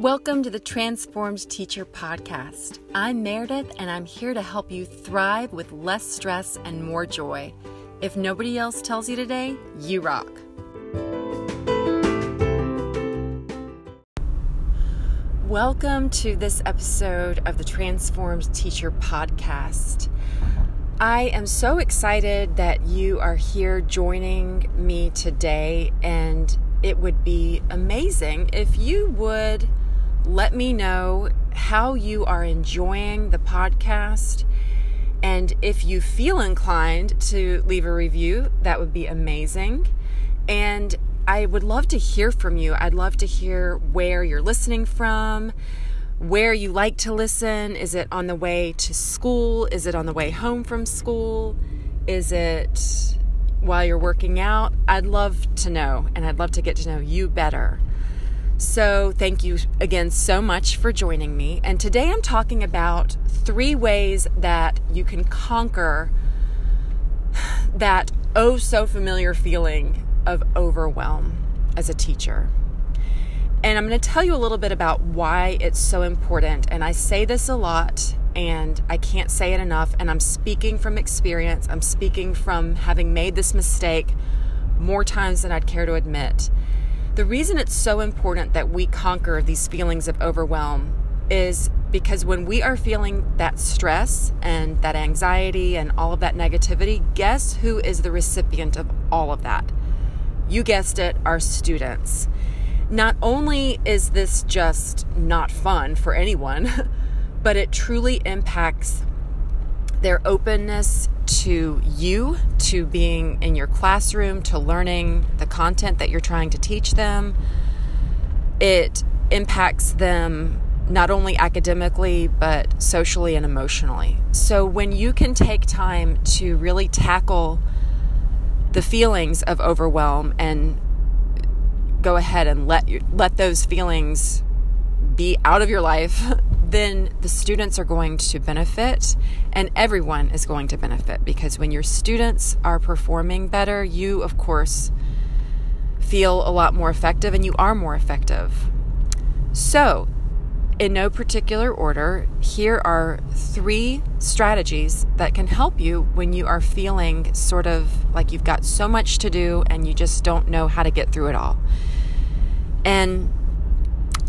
Welcome to the Transformed Teacher Podcast. I'm Meredith, and I'm here to help you thrive with less stress and more joy. If nobody else tells you today, you rock. Welcome to this episode of the Transformed Teacher Podcast. I am so excited that you are here joining me today, and it would be amazing if you would let me know how you are enjoying the podcast. And if you feel inclined to leave a review, that would be amazing. And I would love to hear from you. I'd love to hear where you're listening from, where you like to listen. Is it on the way to school? Is it on the way home from school? Is it while you're working out? I'd love to know, and I'd love to get to know you better. So, thank you again so much for joining me. And today I'm talking about three ways that you can conquer that oh so familiar feeling of overwhelm as a teacher. And I'm going to tell you a little bit about why it's so important. And I say this a lot and I can't say it enough. And I'm speaking from experience, I'm speaking from having made this mistake more times than I'd care to admit. The reason it's so important that we conquer these feelings of overwhelm is because when we are feeling that stress and that anxiety and all of that negativity, guess who is the recipient of all of that? You guessed it, our students. Not only is this just not fun for anyone, but it truly impacts their openness to you, to being in your classroom, to learning the content that you're trying to teach them. It impacts them not only academically, but socially and emotionally. So when you can take time to really tackle the feelings of overwhelm and go ahead and let let those feelings be out of your life, then the students are going to benefit and everyone is going to benefit because when your students are performing better, you of course feel a lot more effective and you are more effective. So, in no particular order, here are three strategies that can help you when you are feeling sort of like you've got so much to do and you just don't know how to get through it all. And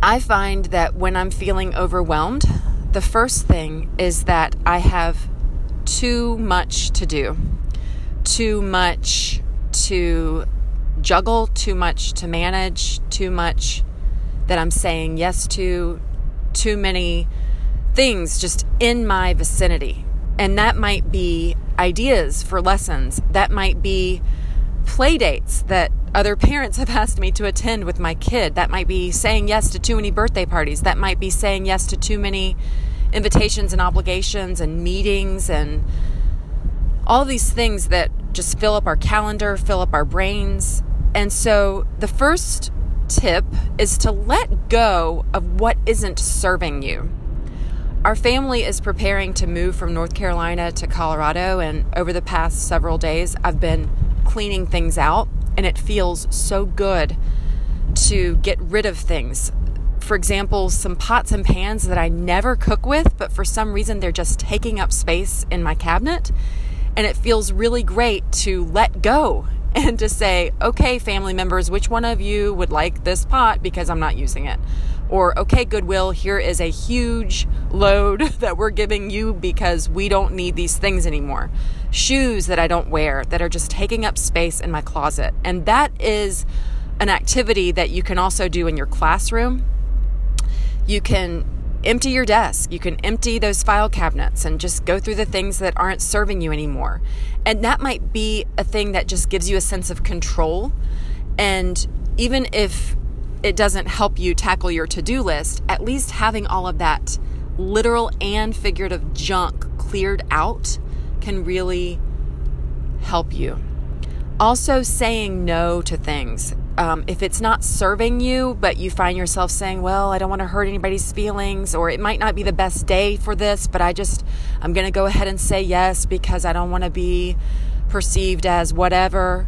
I find that when I'm feeling overwhelmed, the first thing is that I have too much to do, too much to juggle, too much to manage, too much that I'm saying yes to, too many things just in my vicinity. And that might be ideas for lessons. That might be play dates that other parents have asked me to attend with my kid. That might be saying yes to too many birthday parties. That might be saying yes to too many invitations and obligations and meetings and all these things that just fill up our calendar, fill up our brains. And so the first tip is to let go of what isn't serving you. Our family is preparing to move from North Carolina to Colorado, and over the past several days, I've been cleaning things out, and it feels so good to get rid of things. For example, some pots and pans that I never cook with, but for some reason they're just taking up space in my cabinet. And it feels really great to let go and to say, okay, family members, which one of you would like this pot because I'm not using it? Or, okay, Goodwill, here is a huge load that we're giving you because we don't need these things anymore. Shoes that I don't wear that are just taking up space in my closet. And that is an activity that you can also do in your classroom. You can empty your desk. You can empty those file cabinets and just go through the things that aren't serving you anymore. And that might be a thing that just gives you a sense of control. And even if it doesn't help you tackle your to do list, at least having all of that literal and figurative junk cleared out can really help you. Also, saying no to things um, if it's not serving you, but you find yourself saying, Well, I don't want to hurt anybody's feelings, or it might not be the best day for this, but I just, I'm going to go ahead and say yes because I don't want to be perceived as whatever.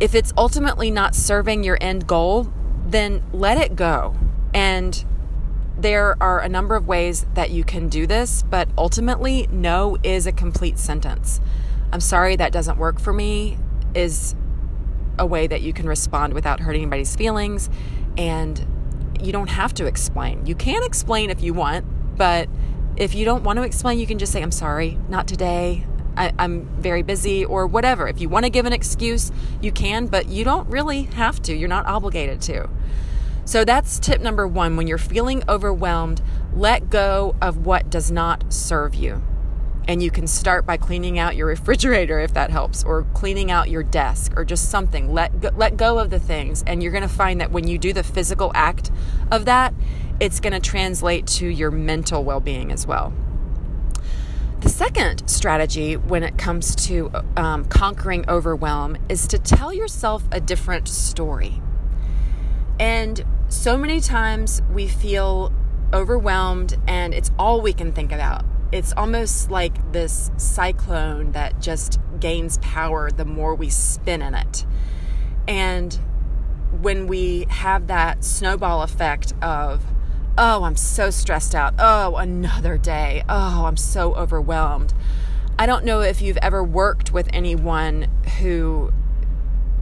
If it's ultimately not serving your end goal, then let it go and there are a number of ways that you can do this, but ultimately, no is a complete sentence. I'm sorry that doesn't work for me is a way that you can respond without hurting anybody's feelings. And you don't have to explain. You can explain if you want, but if you don't want to explain, you can just say, I'm sorry, not today. I, am very busy or whatever. If you want to give an excuse, you can, but you don't really have to. You're not obligated to. So that's tip number one. When you're feeling overwhelmed, let go of what does not serve you. And you can start by cleaning out your refrigerator if that helps, or cleaning out your desk, or just something. Let go, let go of the things, and you're going to find that when you do the physical act of that, it's going to translate to your mental well being as well. The second strategy when it comes to um, conquering overwhelm is to tell yourself a different story. And so many times we feel overwhelmed and it's all we can think about. It's almost like this cyclone that just gains power the more we spin in it. And when we have that snowball effect of, oh, I'm so stressed out. Oh, another day. Oh, I'm so overwhelmed. I don't know if you've ever worked with anyone who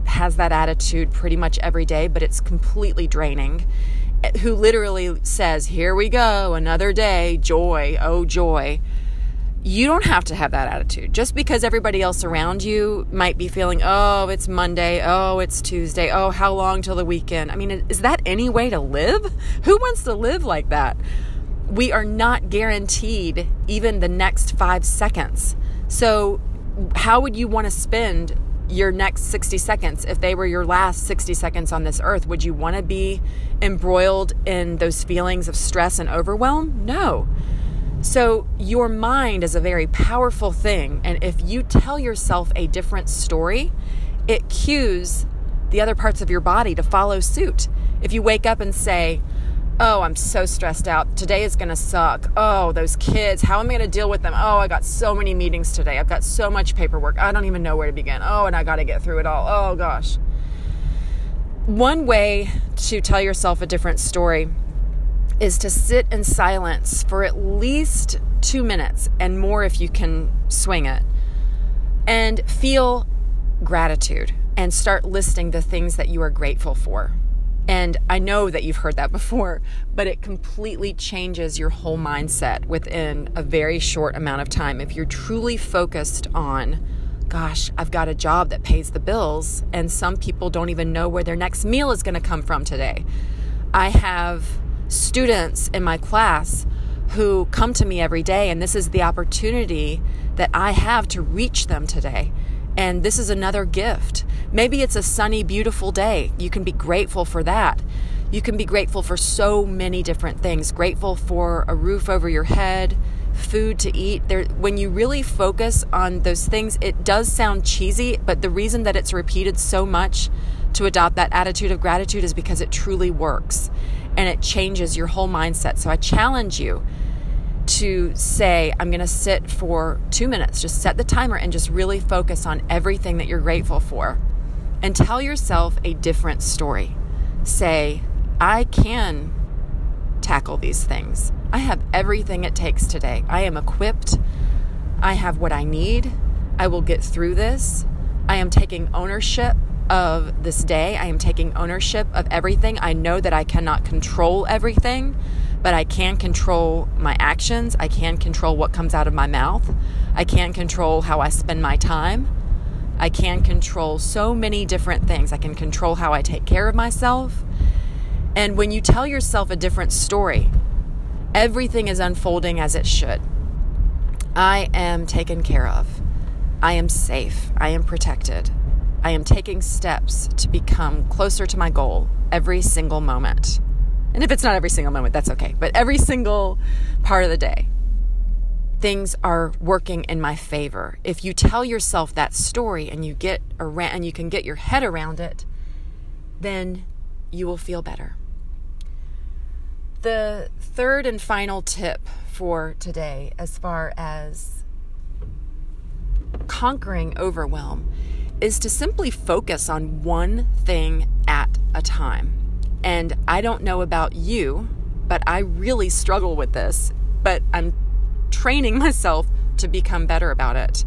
has that attitude pretty much every day, but it's completely draining. Who literally says, Here we go, another day, joy, oh joy. You don't have to have that attitude. Just because everybody else around you might be feeling, oh, it's Monday, oh, it's Tuesday, oh, how long till the weekend? I mean, is that any way to live? Who wants to live like that? We are not guaranteed even the next five seconds. So, how would you want to spend your next 60 seconds, if they were your last 60 seconds on this earth, would you want to be embroiled in those feelings of stress and overwhelm? No. So, your mind is a very powerful thing. And if you tell yourself a different story, it cues the other parts of your body to follow suit. If you wake up and say, Oh, I'm so stressed out. Today is going to suck. Oh, those kids. How am I going to deal with them? Oh, I got so many meetings today. I've got so much paperwork. I don't even know where to begin. Oh, and I got to get through it all. Oh, gosh. One way to tell yourself a different story is to sit in silence for at least two minutes and more if you can swing it and feel gratitude and start listing the things that you are grateful for. And I know that you've heard that before, but it completely changes your whole mindset within a very short amount of time. If you're truly focused on, gosh, I've got a job that pays the bills, and some people don't even know where their next meal is going to come from today. I have students in my class who come to me every day, and this is the opportunity that I have to reach them today. And this is another gift. Maybe it's a sunny, beautiful day. You can be grateful for that. You can be grateful for so many different things. Grateful for a roof over your head, food to eat. There when you really focus on those things, it does sound cheesy, but the reason that it's repeated so much to adopt that attitude of gratitude is because it truly works and it changes your whole mindset. So I challenge you to say, I'm going to sit for two minutes, just set the timer and just really focus on everything that you're grateful for. And tell yourself a different story. Say, I can tackle these things. I have everything it takes today. I am equipped. I have what I need. I will get through this. I am taking ownership of this day. I am taking ownership of everything. I know that I cannot control everything, but I can control my actions. I can control what comes out of my mouth. I can control how I spend my time. I can control so many different things. I can control how I take care of myself. And when you tell yourself a different story, everything is unfolding as it should. I am taken care of. I am safe. I am protected. I am taking steps to become closer to my goal every single moment. And if it's not every single moment, that's okay. But every single part of the day, things are working in my favor. If you tell yourself that story and you get around and you can get your head around it, then you will feel better. The third and final tip for today, as far as conquering overwhelm, is to simply focus on one thing at a time. And I don't know about you, but I really struggle with this. But I'm training myself to become better about it.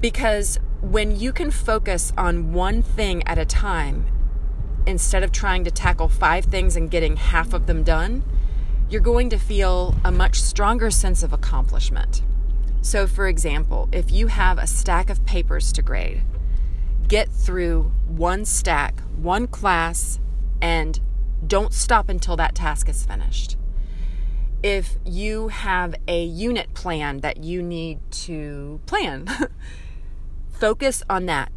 Because when you can focus on one thing at a time instead of trying to tackle five things and getting half of them done, you're going to feel a much stronger sense of accomplishment. So, for example, if you have a stack of papers to grade, get through one stack, one class, and don't stop until that task is finished. If you have a unit plan that you need to plan, focus on that.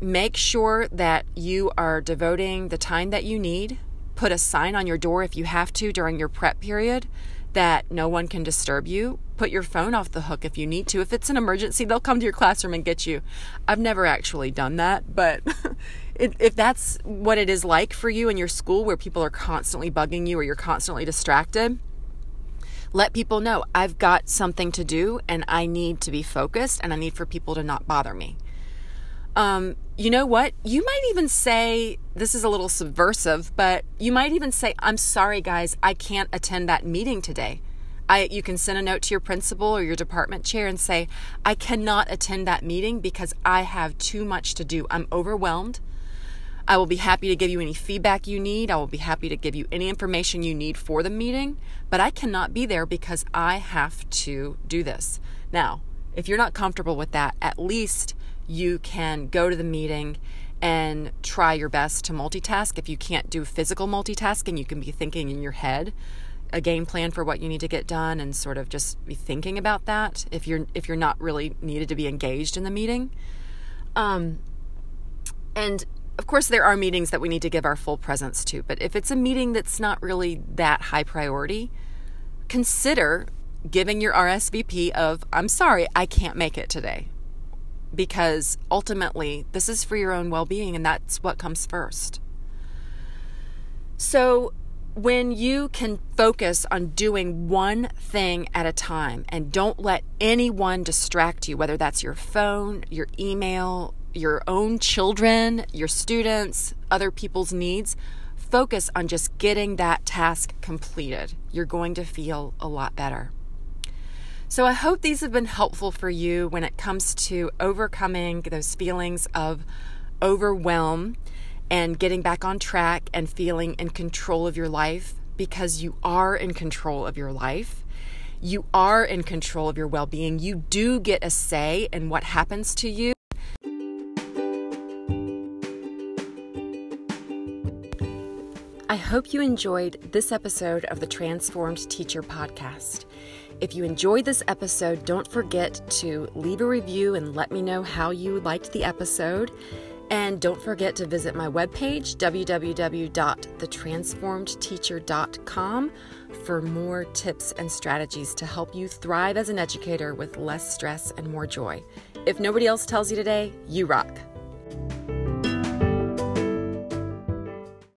Make sure that you are devoting the time that you need. Put a sign on your door if you have to during your prep period that no one can disturb you. Put your phone off the hook if you need to. If it's an emergency, they'll come to your classroom and get you. I've never actually done that, but if that's what it is like for you in your school where people are constantly bugging you or you're constantly distracted, let people know I've got something to do and I need to be focused and I need for people to not bother me. Um, you know what? You might even say, this is a little subversive, but you might even say, I'm sorry, guys, I can't attend that meeting today. I, you can send a note to your principal or your department chair and say, I cannot attend that meeting because I have too much to do. I'm overwhelmed. I will be happy to give you any feedback you need. I will be happy to give you any information you need for the meeting, but I cannot be there because I have to do this. Now, if you're not comfortable with that, at least you can go to the meeting and try your best to multitask. If you can't do physical multitasking, you can be thinking in your head a game plan for what you need to get done and sort of just be thinking about that if you're if you're not really needed to be engaged in the meeting. Um, and of course there are meetings that we need to give our full presence to, but if it's a meeting that's not really that high priority, consider giving your RSVP of I'm sorry, I can't make it today because ultimately this is for your own well being and that's what comes first. So, when you can focus on doing one thing at a time and don't let anyone distract you, whether that's your phone, your email, your own children, your students, other people's needs, focus on just getting that task completed. You're going to feel a lot better. So I hope these have been helpful for you when it comes to overcoming those feelings of overwhelm and getting back on track and feeling in control of your life because you are in control of your life. You are in control of your well being. You do get a say in what happens to you. I hope you enjoyed this episode of the Transformed Teacher Podcast. If you enjoyed this episode, don't forget to leave a review and let me know how you liked the episode. And don't forget to visit my webpage, www.thetransformedteacher.com, for more tips and strategies to help you thrive as an educator with less stress and more joy. If nobody else tells you today, you rock.